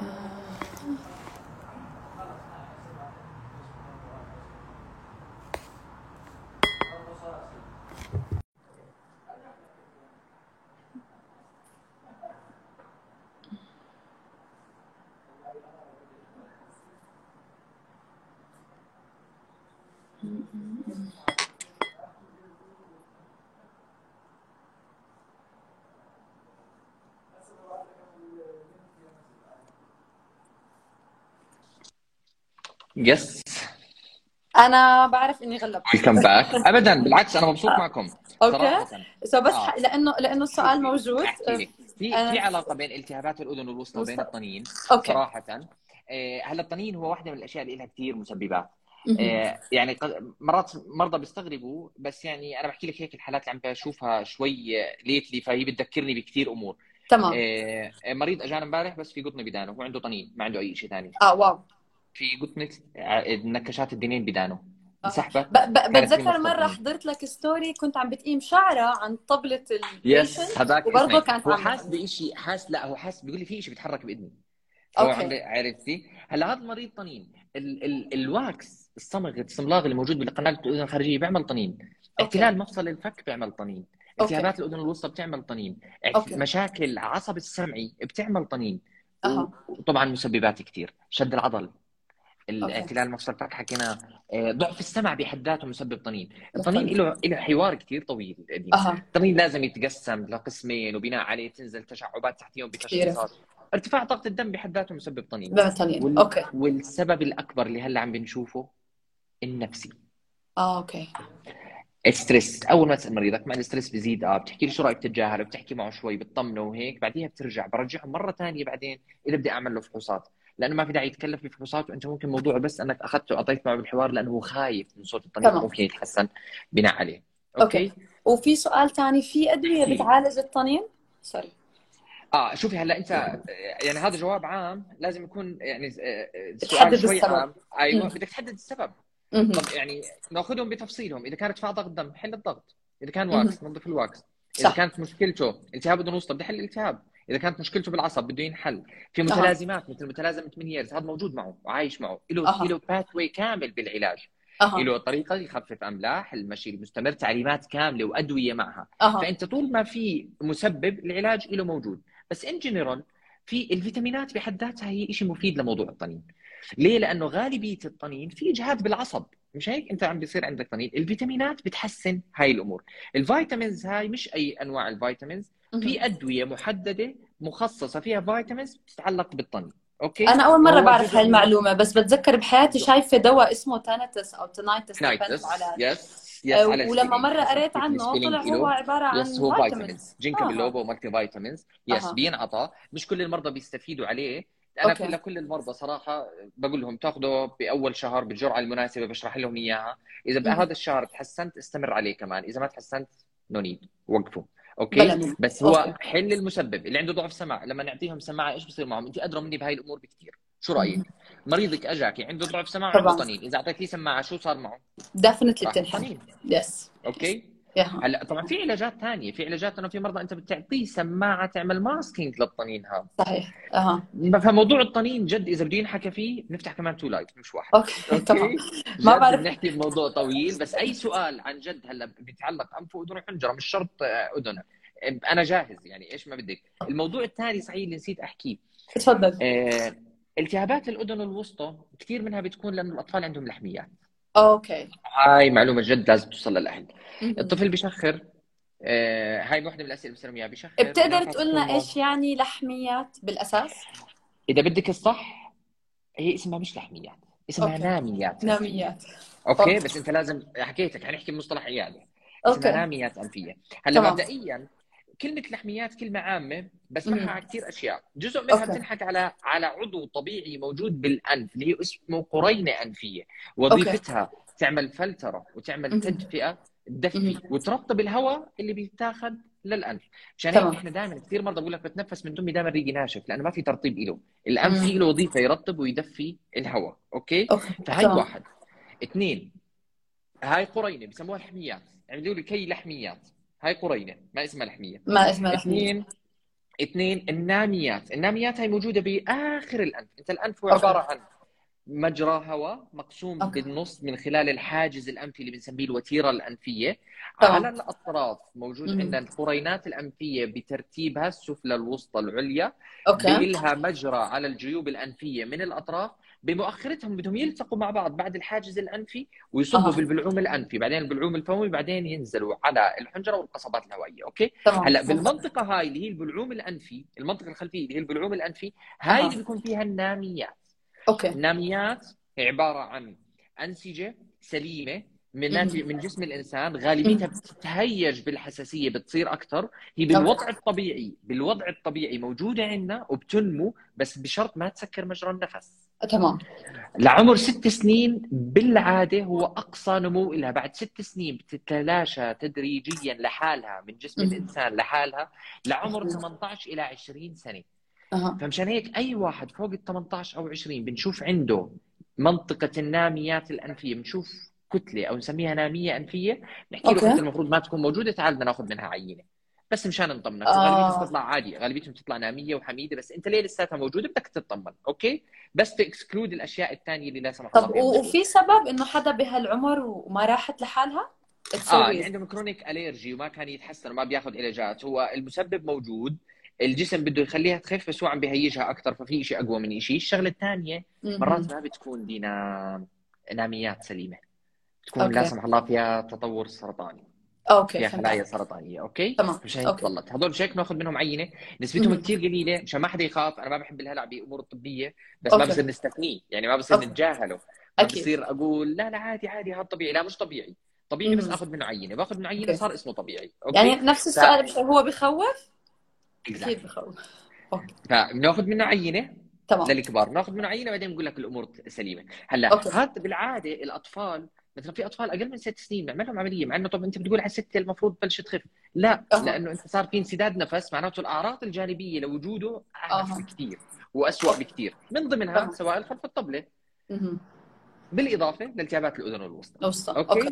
嗯嗯 합. yes أنا بعرف إني غلبت. welcome back ابدا بالعكس أنا مبسوط معكم. okay. so بس آه. لأنه لأنه السؤال موجود. في أنا- في علاقة بين التهابات الاذن الوسطى وبين. الطنين okay. صراحة. آه، هلأ الطنين هو واحدة من الأشياء اللي لها كثير مسببات. آه، يعني مرات مرضى بيستغربوا بس يعني أنا بحكي لك هيك الحالات اللي عم بشوفها شوي lately فهي بتذكرني بكثير أمور. تمام. آه، مريض أجانا امبارح بس في قطن بدانه هو عنده طنين ما عنده أي شيء ثاني. آه wow. في قطنه آه، نكشات الطنين بدانه. آه. كانت في بتذكر مرة. حضرت لك story كنت عم بتقيم شعرها عن طبلة yes هذاك وبرضه كانت هو حاس بشيء حاس لا هو حاس بيقول لي في شيء بيتحرك بإذني. عم عرفتي هلا هذا المريض طنين. ال ال ال wax الصمغ الصملاغ اللي موجود بالقناة الأذن الخارجية بيعمل طنين. اختلال مفصل الفك بيعمل طنين. التهابات الأذن الوسطى بتعمل طنين. okay. مشاكل عصب السمعي بتعمل طنين. أها. وطبعا مسببات كثير شد العضل. okay. الاختلال مفصل الفك حكينا آه، ضعف السمع بحد ذاته مسبب طنين. الطنين له له حوار كثير طويل أها. الطنين لازم يتقسم لقسمين وبناء عليه تنزل تشعبات تحتيهم بتشخيصات ارتفاع ضغط الدم بحد ذاته مسبب طنين. طنين. وال... okay. والسبب الأكبر اللي هلأ عم بنشوفه النفسي. آه okay. ال stress. أول ما تسأل مريضك مع ال stress بزيد آه بتحكي لي شو رأيك تتجاهله بتحكي معه شوي بتطمنه وهيك بعديها بترجع برجعه مرة ثانية بعدين إذا بدي أعمل له فحوصات. لأنه ما في داعي يتكلف بفحوصات وأنت ممكن موضوعه بس أنك أخذته وقضيت معه بالحوار لأنه هو خايف من صوت الطنين تمام. ممكن يتحسن بناء عليه okay. okay وفي سؤال ثاني في ادويه. بتعالج الطنين؟ sorry آه شوفي هلا أنت يعني هذا جواب عام لازم يكون يعني آه، آه، سؤال شوي السبب. عام أيوه مم. بدك تحدد السبب مهم. طب يعني نأخذهم بتفصيلهم إذا كان ارتفاع ضغط دم حل الضغط إذا كان. واكس ننظف الواكس إذا صح. كانت مشكلته التهاب اذن وسطى بدي حل الالتهاب إذا كانت مشكلته بالعصب بده ينحل. في متلازمات مثل متلازمة منييرز هذا موجود معه وعايش معه. له أها. له pathway كامل بالعلاج. أها. له طريقة يخفف أملاح المشي المستمر تعليمات كاملة وأدوية معها. أها. فأنت طول ما في مسبب العلاج له موجود. بس in general في الفيتامينات بحد ذاتها هي شيء مفيد لموضوع الطنين. ليه؟ لأنه غالبية الطنين في إجهاد بالعصب. مش هيك؟ أنت عم بيصير عندك طنين. الفيتامينات بتحسن هاي الأمور. ال vitamins هاي مش أي أنواع ال vitamins. في أدوية محددة مخصصة فيها vitamins بتتعلق بالطنين okay؟ أنا أول مرة بعرف جزء هاي من- المعلومة بس بتذكر بحياتي شايفة دواء اسمه Tanitus أو Tinnitus نايتس على yes yes ولما. مرة قريت عنه طلع. هو عبارة عن yes هو vitamins ginkgo. biloba و multivitamins yes. بينعطى مش كل المرضى بيستفيدوا عليه. أنا okay. لكل المرضى صراحة بقول لهم تاخذه بأول شهر بالجرعة المناسبة بشرح لهم إياها. إذا. بهذا الشهر تحسنت استمر عليه كمان. إذا ما تحسنت no need وقفوا. okay؟ بس هو okay. حل المسبب. اللي عنده ضعف سمع لما نعطيهم سماعة إيش بصير معهم؟ أنت أدرى مني بهاي الأمور بكثير شو رأيك؟ مريضك اجاكي عنده ضعف سمع. عنده طنين إذا اعطيت لي سماعة شو صار معه؟ definitely بتنحل yes okay؟ هلا طبعا في علاجات ثانية في علاجات إنه في مرضى أنت بتعطيه سماعة تعمل masking للطنين هذا. صحيح. أها. فموضوع الطنين جد إذا بده ينحكى فيه بنفتح كمان two live مش واحد. okay تمام. ما بعرف. بنحكي بموضوع طويل. بس أي سؤال عن جد هلا بيتعلق انف واذن وحنجره مش شرط أذن. أنا جاهز يعني إيش ما بدك. الموضوع الثاني صحيح اللي نسيت أحكيه. تفضل. آه، التهابات الأذن الوسطى كثير منها بتكون لأنه الأطفال عندهم لحميات. أوكي هاي معلومة جد لازم توصل للأهل. الطفل بشخر آه، هاي واحدة من الأسئلة بسالهم اياها بشخر بتقدر تقول لنا إيش يعني لحميات بالأساس؟ إذا بدك الصح هي اسمها مش لحميات اسمها okay. ناميات ناميات okay okay. بس أنت لازم حكيتك حنحكي بمصطلح عيادة اسمها okay ناميات انفيه هلأ. مبدئيا كلمة لحميات كلمة عامة بس مم. معها كثير أشياء، جزء منها okay. بتنحك على على عضو طبيعي موجود بالأنف اللي هي اسمه قرينة أنفية، وظيفتها تعمل فلترة مم. وتعمل تدفئة تدفي. وترطب الهواء اللي بيتاخذ للأنف، عشان. هيك إحنا دائما كثير مرضى بقول لك بتنفس من تمي دائما ريقي ناشف لأنه ما في ترطيب له،. فيه له وظيفة يرطب ويدفي الهواء، okay؟ okay فهي تمام. واحد اثنين هاي قرينة بسموها لحميات يعني بيقولوا كي لحميات هاي قرينة ما اسمها لحمية ما اسمها لحمية اثنين اثنين الناميات الناميات هي موجودة بآخر الأنف أنت الأنف هو okay. عبارة عن مجرى هواء مقسوم okay. بالنص من خلال الحاجز الأنفي اللي بنسميه الوتيرة الأنفية تمام. على الأطراف موجود. عندنا القرينات الأنفية بترتيبها السفلى الوسطى العليا okay بيلها مجرى على الجيوب الأنفية من الأطراف بمؤخرتهم بدهم يلتقوا مع بعض بعد الحاجز الأنفي ويصبوا أها. بالبلعوم الأنفي بعدين البلعوم الفمي بعدين ينزلوا على الحنجرة والقصبات الهوائية okay؟ تمام. هلأ بالمنطقة هاي اللي هي البلعوم الأنفي المنطقة الخلفية اللي هي البلعوم الأنفي هاي أها. اللي بيكون فيها الناميات. okay. الناميات عبارة عن أنسجة سليمة من. من جسم الإنسان غالبيتها بتتهيج بالحساسية بتصير أكثر هي بالوضع الطبيعي بالوضع الطبيعي موجودة عندنا وبتنمو بس بشرط ما تسكر مجرى النفس. تمام لعمر ست سنين بالعادة هو أقصى نمو لها بعد ست سنين بتتلاشى تدريجيا لحالها من جسم. الإنسان لحالها لعمر مهم. 18 إلى 20 سنة فمشان هيك أي واحد فوق ال 18 أو 20 بنشوف عنده منطقة الناميات الأنفية بنشوف كتلة أو نسميها نامية أنفية بنحكي. له كتله المفروض ما تكون موجودة تعال بدنا ناخذ منها عينة بس مشان نطمنك آه. غالبيتها بتطلع عادي غالبيتهم بتطلع نامية وحميدة بس انت ليه لساتها موجودة بدك تطمن okay بس to exclude الأشياء الثانية اللي لا سمح الله طب. وفي سبب إنه حدا بهالعمر وما راحت لحالها؟ آه اللي weird. عندهم chronic allergy وما كان يتحسن وما بياخذ علاجات هو المسبب موجود الجسم بده يخليها تخف بس هو عم بيهيجها أكثر ففي شيء أقوى من شيء الشغلة الثانية. مرات ما بتكون دي نام... ناميات سليمة بتكون okay. لا سمح الله فيها تطور سرطاني okay فيها خلايا سرطانيه okay تمام. مش هيك okay. ضلت هدول مش هيك ناخذ منهم عينة نسبتهم. كثير قليلة مشان ما حدا يخاف أنا ما بحب الهلع بأمور الطبيه بس ما أوكي. بصير نستثنيه يعني ما بصير okay. نتجاهله ما. بصير أقول لا لا عادي عادي هذا طبيعي لا مش طبيعي طبيعي بس. آخذ منه عينة باخذ منه عينة okay. صار اسمه طبيعي okay يعني نفس السؤال بس هو بخوف؟ أكيد بخوف okay فبناخذ منه عينة تمام للكبار ناخذ منه عينة بعدين بنقول لك الأمور سليمة هلا okay. هذا بالعادة الأطفال مثلا في أطفال أقل من ست سنين بنعمل لهم عملية مع إنه طب أنت بتقول على ست المفروض تبلش تخف لا أها. لأنه أنت صار في انسداد نفس معناته الأعراض الجانبية لوجوده اعنف أها. بكثير واسوء بكثير من ضمنها أها. سوائل خلف الطبله مهم. بالإضافة لالتهابات الأذن والوسطى وسطى okay,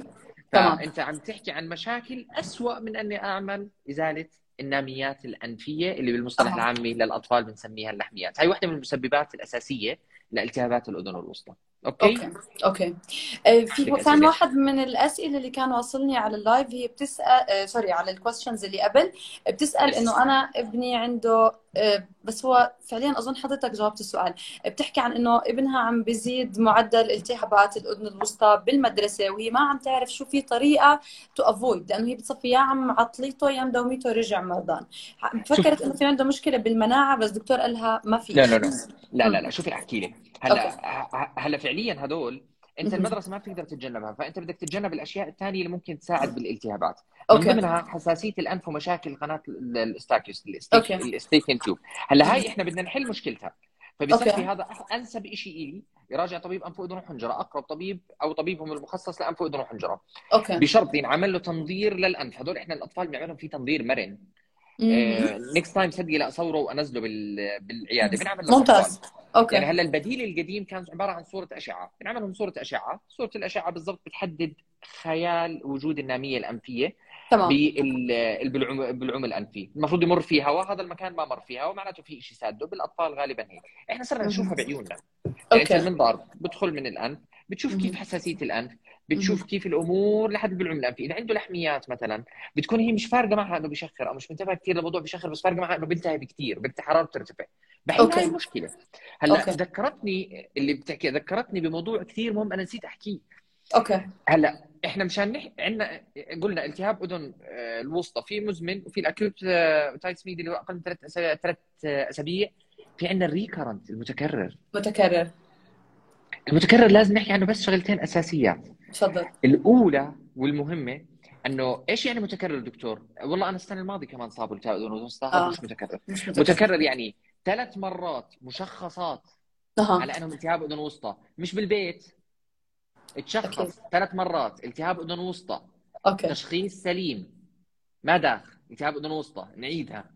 تمام. فأنت عم تحكي عن مشاكل اسوء من أني أعمل إزالة الناميات الأنفية اللي بالمصطلح أها. العامي للأطفال بنسميها اللحميات هاي واحدة من المسببات الأساسية لالتهابات الأذن والوسطى أوكي, أوكي أوكي. آه، في كان؟ واحد من الأسئلة اللي كان واصلني على اللايف هي بتسأل آه، sorry على ال questions اللي قبل. بتسأل. إنه أنا ابني عنده آه، بس هو فعليا أظن حضرتك جاوبت السؤال. بتحكي عن إنه ابنها عم بيزيد معدل التهابات الأذن الوسطى بالمدرسة وهي ما عم تعرف شو في طريقة to avoid لأنه هي بتصفي يا معطليته يا مدوميته رجع مرضان. فكرت إنه في عنده مشكلة بالمناعة بس دكتور قال لها ما في. لا لا لا. لا لا لا. شوفي احكي لك هلأ أوكي. هلأ فعليا هدول أنت. المدرسة ما بتقدر تتجنبها فأنت بدك تتجنب الأشياء الثانية اللي ممكن تساعد بالالتهابات. من أوكي. ضمنها حساسية الأنف ومشاكل قناة ال- الاستاكيوس أوكي. ال eustachian tube. هلأ هاي إحنا بدنا نحل مشكلتها. فبصفي أوكي. هذا أنسب شيء إلي يراجع طبيب انف واذن وحنجره أقرب طبيب أو طبيبهم المخصص لانف واذن وحنجره أوكي. بشرط ينعمل له تنظير للأنف. هدول إحنا الأطفال بنعمل لهم فيه تنظير مرن. next time صدقي لا اصوره وأنزله بال- بالعيادة. بنعمل له ممتاز. أوكي. يعني هلا البديل القديم كان عبارة عن صورة أشعة. بنعملهم صورة أشعة. صورة الأشعة بالضبط بتحدد خيال وجود النامية الأنفية تمام. بالبلعوم الأنفي. المفروض يمر فيه هواء هذا المكان ما مر فيه هواء معناته في شيء ساده. بالأطفال غالبا هيك. إحنا صرنا نشوفها بعيوننا. يعني أوكي. المنظار بدخل من الأنف بتشوف كيف حساسية الأنف. بتشوف كيف الأمور لحد الانفي إذا عنده لحميات مثلا بتكون هي مش فارقة معها إنه بيشخر. أو مش منتبه كثير للموضوع بيشخر بس فارقة معها إنه بيلتهب كثير بدها حرارته ترتفع بحل أوكي. هاي المشكلة. هلأ أوكي. ذكرتني اللي بتحكي ذكرتني بموضوع كثير مهم أنا نسيت أحكيه. أوكي. هلأ إحنا مشان نح... عندنا قلنا التهاب أذن آه، الوسطى في مزمن وفي ال acute otitis media اللي هو أقل من ثلاث أسابيع ثلاث أسابيع في عندنا ال recurrent المتكرر. متكرر. المتكرر لازم نحكي عنه بس شغلتين أساسيات. تفضل. الأولى والمهمة أنه إيش يعني متكرر دكتور؟ والله أنا السنة الماضية كمان صابوا التهاب اذن الوسطى هذا آه. مش متكرر. مش متكرر. متكرر يعني ثلاث مرات مشخصات أها. على أنهم التهاب أذن وسطى. مش بالبيت. تشخص ثلاث مرات. التهاب أذن وسطى. أوكي. تشخيص سليم. ما داخل. التهاب أذن وسطى. نعيدها.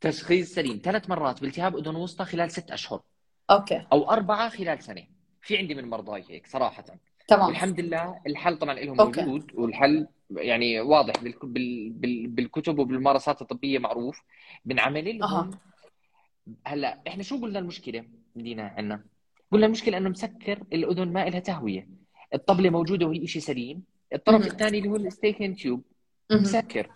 تشخيص سليم. ثلاث مرات بالتهاب أذن وسطى خلال ست أشهر. أوكي. أو أربعة خلال سنة. في عندي من مرضاي هيك صراحة. تمام والحمد لله الحل طبعا لهم. موجود والحل يعني واضح بالك- بال- بال- بالكتب وبالممارسات الطبية معروف بنعمل لهم. هلأ إحنا شو قلنا المشكلة مدينة عندنا قلنا المشكلة إنه مسكر الأذن ما لها تهوية الطبلة موجودة وهي شيء سليم الطرف. الثاني اللي هو ال eustachian tube. مسكر.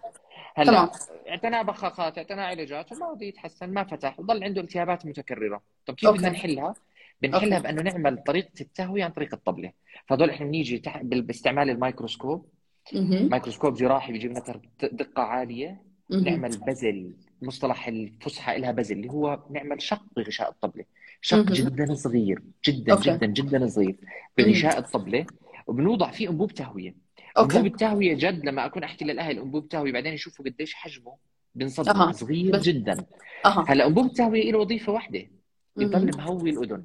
هلأ اعتنى بخاخات اعتنى علاجات وما بده يتحسن ما فتح وضل عنده التهابات متكررة طب كيف. بدنا نحلها بنحلها أوكي. بأنه نعمل طريقة التهوية عن طريق الطبلة فهذول إحنا بنيجي باستعمال الميكروسكوب. ميكروسكوب جراحي بيجيب لنا دقة عالية. نعمل بزل مصطلح الفصحى لها بزل اللي هو نعمل شق بغشاء الطبلة شق. جدا صغير جدا أوكي. جدا جدا صغير بغشاء الطبلة وبنوضع فيه أنبوب تهوية أنبوب أوكي التهوية جد لما أكون أحكي للأهل أنبوب تهوية بعدين يشوفوا قديش حجمه بنصدق أها. صغير بس- جدا أها هلأ أنبوب التهوية له وظيفة واحدة. يضل مهوي الأذن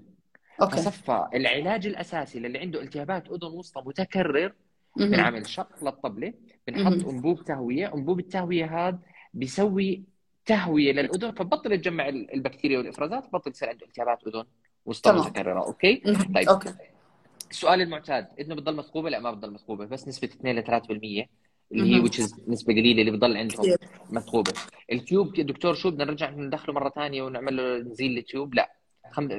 أوكي فصفى العلاج الأساسي للي عنده التهابات أذن وسطى متكرر. بنعمل شق للطبلة بنحط. أنبوب تهوية أنبوب التهوية هذا بيسوي تهوية للأذن فبطل تجمع ال- البكتيريا والإفرازات بطل يصير عنده التهابات أذن وسطى. متكررة أوكي. طيب. أوكي السؤال المعتاد إذنه بتضل مثقوبه لا ما بتضل مثقوبه بس نسبة 2 ل 3% اللي هي نسبة قليلة اللي بتضل عندهم. مثقوبه ال tube دكتور شو بدنا نرجع ندخله مرة ثانية ونعمل له نزيل ال tube لا.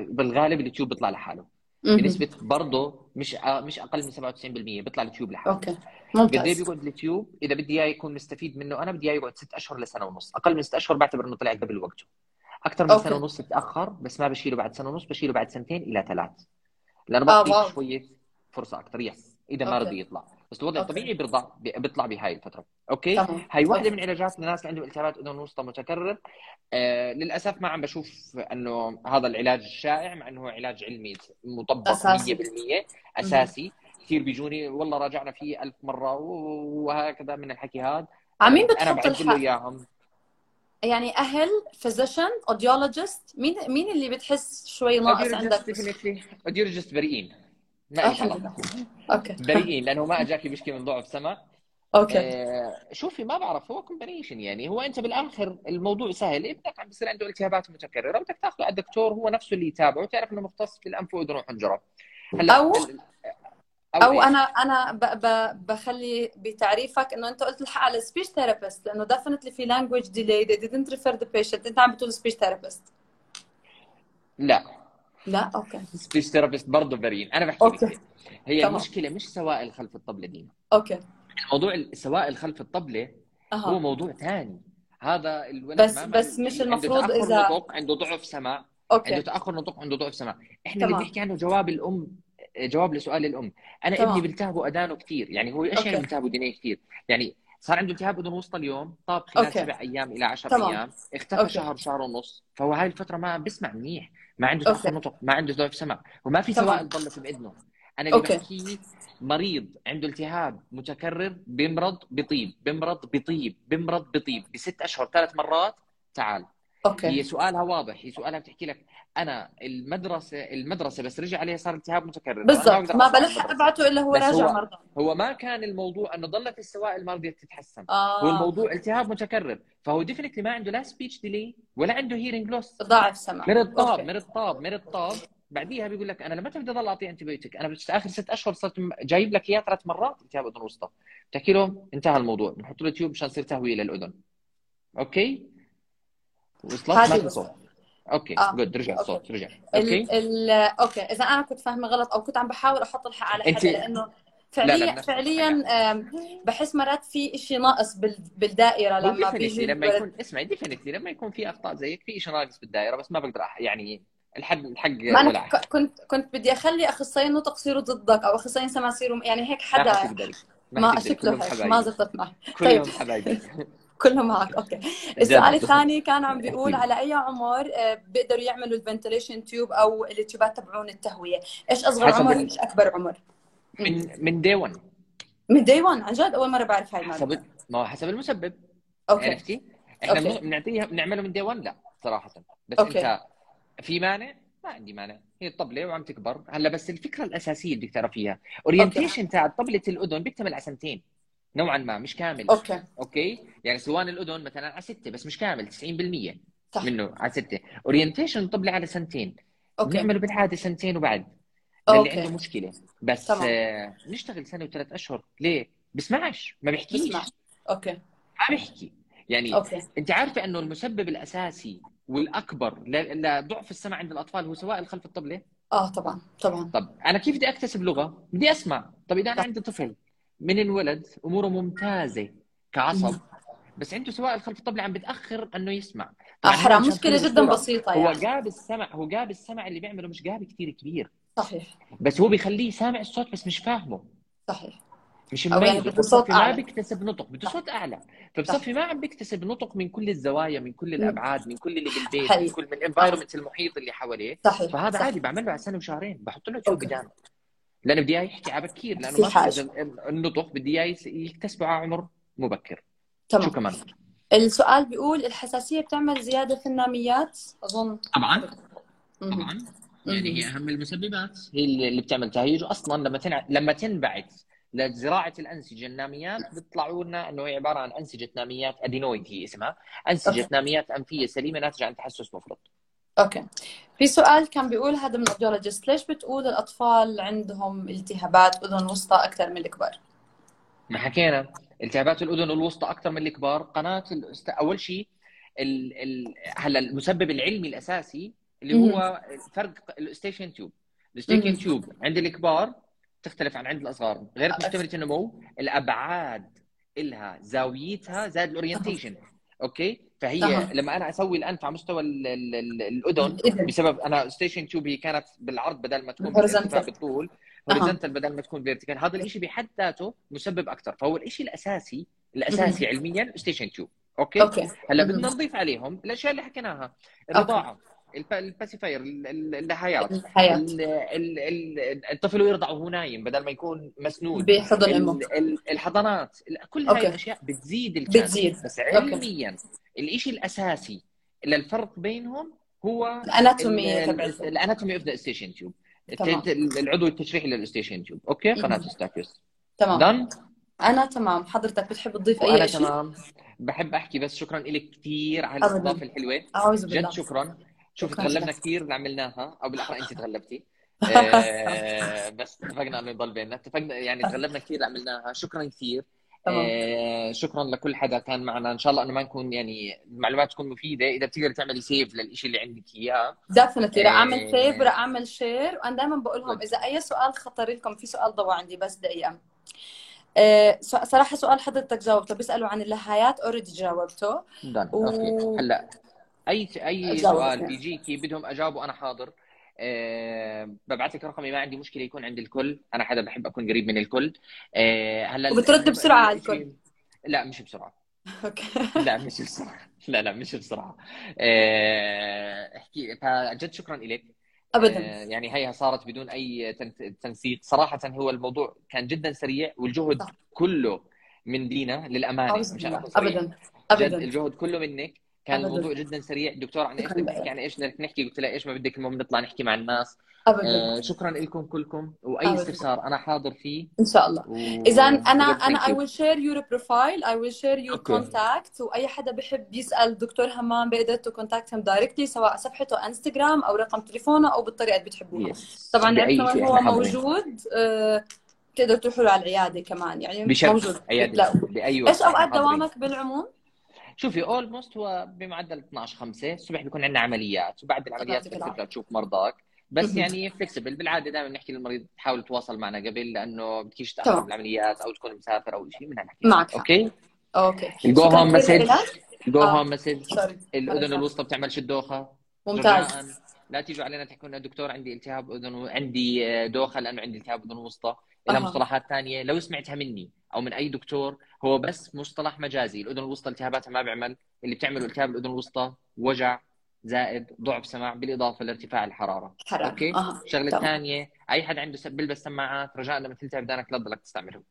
بالغالب ال tube بيطلع لحاله. بنسبه برضه مش. مش أقل من 97% بيطلع ال tube لحاله أوكي قد إيه ممتاز بيقعد ال tube إذا بدي إياه يكون مستفيد منه أنا بدي إياه يقعد ست أشهر لسنة ونص أقل من ست أشهر بعتبر إنه طلع قبل وقته أكثر من أوكي. سنه ونص تأخر بس ما بشيله بعد سنة ونص بشيله بعد سنتين إلى ثلاث لأنه آه، بعطيه wow. شوية فرصة أكثر yes إذا ما. رضي يطلع بس الوضع أوكي. الطبيعي بيرضع بيطلع بهاي الفترة. أوكي؟ تمام. هاي أوكي. من علاجات الناس اللي عندهم التهابات اذن وسطى متكرر آه للأسف ما عم بشوف إنه هذا العلاج الشائع مع إنه هو علاج علمي مطبق أساسي. 100% أساسي. كثير بيجوني والله راجعنا فيه ألف مرة وهكذا من الحكي هذا. ع مين أنا بتحط الحق إياهم. يعني أهل physician audiologist مين مين اللي بتحس شوي ناقص عندك؟ audiologist بريئين. ما غلط لله أوكي. بريئين لأنه ما اجاكي بيشكي من ضعف سمع أوكي. آه، شوفي ما بعرف هو combination يعني. هو أنت بالآخر الموضوع سهل. ابنك عم بيصير عنده التهابات متكررة. بدك تاخذه على الدكتور هو نفسه اللي يتابعه. وتعرف إنه مختص في الانف واذن وحنجره هلا أو- ال- أو إيش؟ أنا أنا ب ب بخلي بتعريفك إنه أنت قلت الحق على speech therapist لأنه definitely في language delay. They didn't refer the patient. أنت عم بتقول speech therapist لا. لا أوكي. speech therapist برضه بريئين أنا بحكي أوكي. لك هي تمام. المشكلة مش سوائل خلف الطبلة دي. أوكي. موضوع السوائل خلف الطبلة هو أها موضوع ثاني هذا الولد بس- بس مش عنده المفروض تأخر إذا- نطق عنده ضعف سمع عنده أوكي تأخر نطق عنده ضعف سمع إحنا اللي تمام. بنحكي عنه جواب الأم جواب لسؤال الأم. أنا تمام. ابني بيلتهبوا أذانه كثير يعني هو إيش أوكي. يعني بيلتهبوا اذنيه كثير يعني صار عنده التهاب اذن وسطى اليوم طاب خلال. سبع أيام إلى 10 تمام. أيام اختفى أوكي. شهر شهر ونص فهو هاي الفترة ما بيسمع منيح ما عنده. تاخر نطق ما عنده ضعف سمع وما في. سوائل ضلت بإذنه أنا اللي. بحكيه مريض عنده التهاب متكرر بيمرض بيطيب بيمرض بيطيب بيمرض بيطيب بست أشهر ثلاث مرات تعال okay. هي سؤالها واضح هي سؤالها بتحكي لك أنا المدرسة المدرسة بس رجع عليها صار التهاب متكرر. بالضبط ما المدرسة. أبعته إلا هو راجع مرضى هو ما كان الموضوع أنه ضلت السوائل ما رضيت تتحسن. آه. هو الموضوع التهاب متكرر. فهو definitely ما عنده لا speech delay ولا عنده hearing loss ضعف سمع مرض طاب okay. مرض طاب مرض طاب. بعديها بيقول لك أنا لما بدي اضل اعطيه antibiotic أنا بس آخر ست أشهر صرت جايب لك إياه ثلاث مرات التهاب اذن وسطى بتحكي له انتهى الموضوع. بنحط له tube مشان يصير تهويه للأذن. okay؟ وصلت ما في. صوت okay آه. good رجع okay. الصوت رجع okay ال ال okay إذا أنا كنت فاهمة غلط أو كنت عم بحاول أحط الحق على حدا لأنه لا، فعليا بنفس فعليا آم، بحس مرات في شيء ناقص بال- بالدائرة لما بيجي لما يكون اسمعي definitely لما يكون في أخطاء زيك في شيء ناقص بالدائرة بس ما بقدر. يعني الحد الحق ما أنا كنت كنت بدي أخلي أخصائيين نطق يصيروا ضدك أو أخصائيين سمع يصيروا يعني هيك حدا ما. شكله. ما زبطت معي كلهم طيب. حبايبي كله معك. okay. السؤال. الثاني كان عم بيقول. على أي عمر آه، بيقدروا يعملوا ال ventilation tube أو التيوبات تبعون التهوية؟ إيش أصغر عمر ال- إيش أكبر عمر؟ من من day 1 من day 1 عن جد؟ أول مرة بعرف هاي المعلومة. حسب ما هو حسب المسبب. okay. عرفتي؟ إحنا okay. بنعطيها بنعمله من day 1 لا صراحة. بس okay. أنت في مانع؟ ما عندي مانع. هي الطبله وعم تكبر. هلأ بس الفكرة الأساسية اللي بدك تعرفيها. orientation تاع طبلة الأذن بيكتمل على سنتين. نوعا ما مش كامل. okay. okay؟ يعني صوان الأذن مثلا على ستة بس مش كامل 90% صح. منه على ستة. orientation الطبله على سنتين. okay. بنعمله بالعادة سنتين وبعد للي okay. عنده مشكلة. بس. آه نشتغل سنة وثلاث أشهر. ليه؟ بسمعش ما بيحكيش. بسمع okay. ما بيحكي. يعني okay. أنت عارفة إنه المسبب الأساسي والأكبر لضعف السمع عند الأطفال هو سوائل خلف الطبله آه طبعا طبعا. طب أنا كيف بدي أكتسب لغة؟ بدي أسمع. طب إذا أنا عندي طفل من الولد أموره ممتازة كعصب. بس عنده سوائل خلف الطبلة عم بتأخر أنه يسمع. حرام هذا مشكلة جدا. بسيطة هو يعني. gap السمع هو gap السمع اللي بيعمله مش gap كثير كبير. صحيح. بس هو بيخليه سامع الصوت بس مش فاهمه. صحيح. مش يعني مميز صوت فبصفي ما. بيكتسب نطق بده. صوت أعلى. فبصفي ما عم بيكتسب نطق من كل الزوايا من كل الأبعاد من كل اللي بالبيت. من كل من ال environment المحيط اللي حواليه. صحيح. فهذا صحيح. عادي بعمل له على سنة وشهرين. بحط له tube okay. لأنه بدي إياه يحكي على بكير لأنه ما حاجة. النطق بدي إياه يكتسبه على عمر مبكر. تمام. شو كمان؟ السؤال بيقول الحساسية بتعمل زيادة في الناميات؟ أظن. طبعا. طبعا. يعني هي أهم المسببات. هي اللي بتعمل تهيج. أصلا لما تنع... لما تنبعث لزراعة الأنسجة الناميات بيطلعوا لنا إنه هي عبارة عن أنسجة ناميات ادينويد هي اسمها. أنسجة أوكي. ناميات أنفية سليمة ناتجة عن تحسس مفرط. okay. في سؤال كان بيقول هذا من audiologist ليش بتقول الأطفال عندهم التهابات اذن وسطى أكثر من الكبار؟ ما حكينا. التهابات الأذن الوسطى أكثر من الكبار. قناة الاست... أول شيء ال... ال... هلا المسبب العلمي الأساسي اللي هو فرق ال eustachian tube. ال eustachian مهم. tube عند الكبار تختلف عن عند الأصغر. غير مستمرة النمو الأبعاد إلها زاويتها زاد ال orientation okay؟ فهي أها. لما أنا أسوي الانف على مستوى ال... ال... ال... الأذن. بسبب ال eustachian tube هي كانت بالعرض بدل ما تكون. بالارتفاع بالطول. horizontal بدل ما تكون vertical هذا الشيء بحد ذاته مسبب أكثر فهو الشيء الأساسي الأساسي علميا eustachian tube okay okay هلأ. بدنا نضيف عليهم الأشياء اللي حكيناها الرضاعة الب- ال pacifier ال- ال- اللهايات الحياة ال- ال- ال- الطفل يرضع وهو نايم بدل ما يكون مسنود. بحضن أمه. ال- ال- الحضانات ال- كل. هاي الأشياء بتزيد ال chances بتزيد. بس علميا الشيء الأساسي للفرق بينهم هو ال anatomy ال anatomy of the eustachian tube. العضو التشريحي لل eustachian tube okay. قناه استاكيوس تمام. done أنا تمام. حضرتك بتحب تضيف أي شيء تمام. بحب أحكي بس شكرا لك كثير على أبداً. الاستضافه الحلوة. جد شكرا. شوف تغلبنا. كثير اللي عملناها. أو بالأحرى انت تغلبتي. آه، بس اتفقنا إنه يضل بيننا. اتفقنا يعني تغلبنا كثير اللي عملناها. شكرا كثير. آه، شكرا لكل حدا كان معنا. إن شاء الله إنه ما نكون يعني المعلومات تكون مفيدة. إذا بتقدر تعملي save للشيء اللي عندك إياه. definitely رح أعمل. save ورح أعمل share وأنا دائما بقول لهم إذا أي سؤال خطر لكم في سؤال ضوى عندي بس دقيقة. آه، صراحة سؤال حضرتك جاوبته بيسألوا عن اللهايات already جاوبته. و- هلأ. أي أي سؤال. بيجيكي بدهم أجاوبه أنا حاضر. أه ببعث لك رقمي ما عندي مشكلة يكون عند الكل. أنا حدا بحب أكون قريب من الكل. أه هلأ وبترد بسرعة على الكل. لا مش بسرعة. أوكي. لا مش بسرعة. لا لا مش بسرعة. أه احكي فجد شكرا لك ابدا. آه، يعني هيها صارت بدون أي تن- تنسيق. صراحة هو الموضوع كان جدا سريع والجهد. كله من دينا للأمانة أكون صريح. ابدا. ابدا. الجهد كله منك. كان أبداً. الموضوع جدا سريع. دكتور عن إيش بدك؟ عن إيش بدك؟ نحكي. قلت لها إيش ما بدك المهم نطلع نحكي مع الناس. ابدا. آه شكرا لكم كلكم. وأي أبداً. استفسار أنا حاضر فيه. إن شاء الله. و... اذا أنا أنا will share your profile. I will share your okay. contact. وأي حدا بحب يسأل دكتور همام بيقدر to contact him directly سواء صفحته انستغرام أو رقم تليفونه أو بالطريقة اللي بتحبوها. Yes. طبعا هو. موجود. آه، بتقدر تروحوا له على العيادة كمان. يعني بشرف موجود. عيادة بتلاقوا بأي وقت إيش أوقات. دوامك بالعموم؟ شوفي almost هو بمعدل 12 5 الصبح بيكون عندنا عمليات وبعد العمليات بتقدر. تشوف مرضاك بس. يعني flexible بالعادة دائما بنحكي للمريض حاول تتواصل معنا قبل لأنه بدكيش. تاخر بالعمليات أو تكون مسافر أو شيء من هالحكي معك. okay okay ال go home message. go آه. home message الأذن الوسطى بتعملش الدوخة ممتاز لا تيجوا علينا تحكوا لنا دكتور عندي التهاب أذن. عندي دوخة لأنه عندي التهاب أذن وسطى لها. مصطلحات ثانية لو سمعتها مني أو من أي دكتور هو بس مصطلح مجازي الأذن الوسطى التهاباتها ما بيعمل اللي بتعمله التهاب الأذن الوسطى وجع زائد ضعف سمع بالإضافة لارتفاع الحرارة حرام OK أها الشغلة تمام. الثانية أي حد عنده بيلبس سماعات رجاء لما تلتهب ودانك لا تضلك تستعملهم.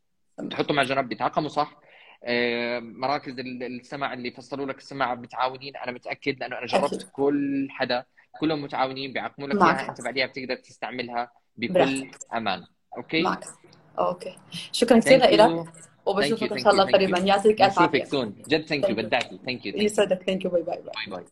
تحطه مع جنب بيتعقموا صح آه، مراكز ال- السمع اللي فصلوا لك السماعه متعاونين أنا متأكد لأنه أنا جربت أكيد. كل حدا كلهم متعاونين بيعقموا لك. إياها أنت بعديها بتقدر تستعملها بكل براحتك. أمان OK معك OK. شكرا كثير لك. وبشوفك إن شاء الله قريبا. يعطيك الف عافية. جد thank you. بدعتي thank you يسعدك. thank you bye bye bye bye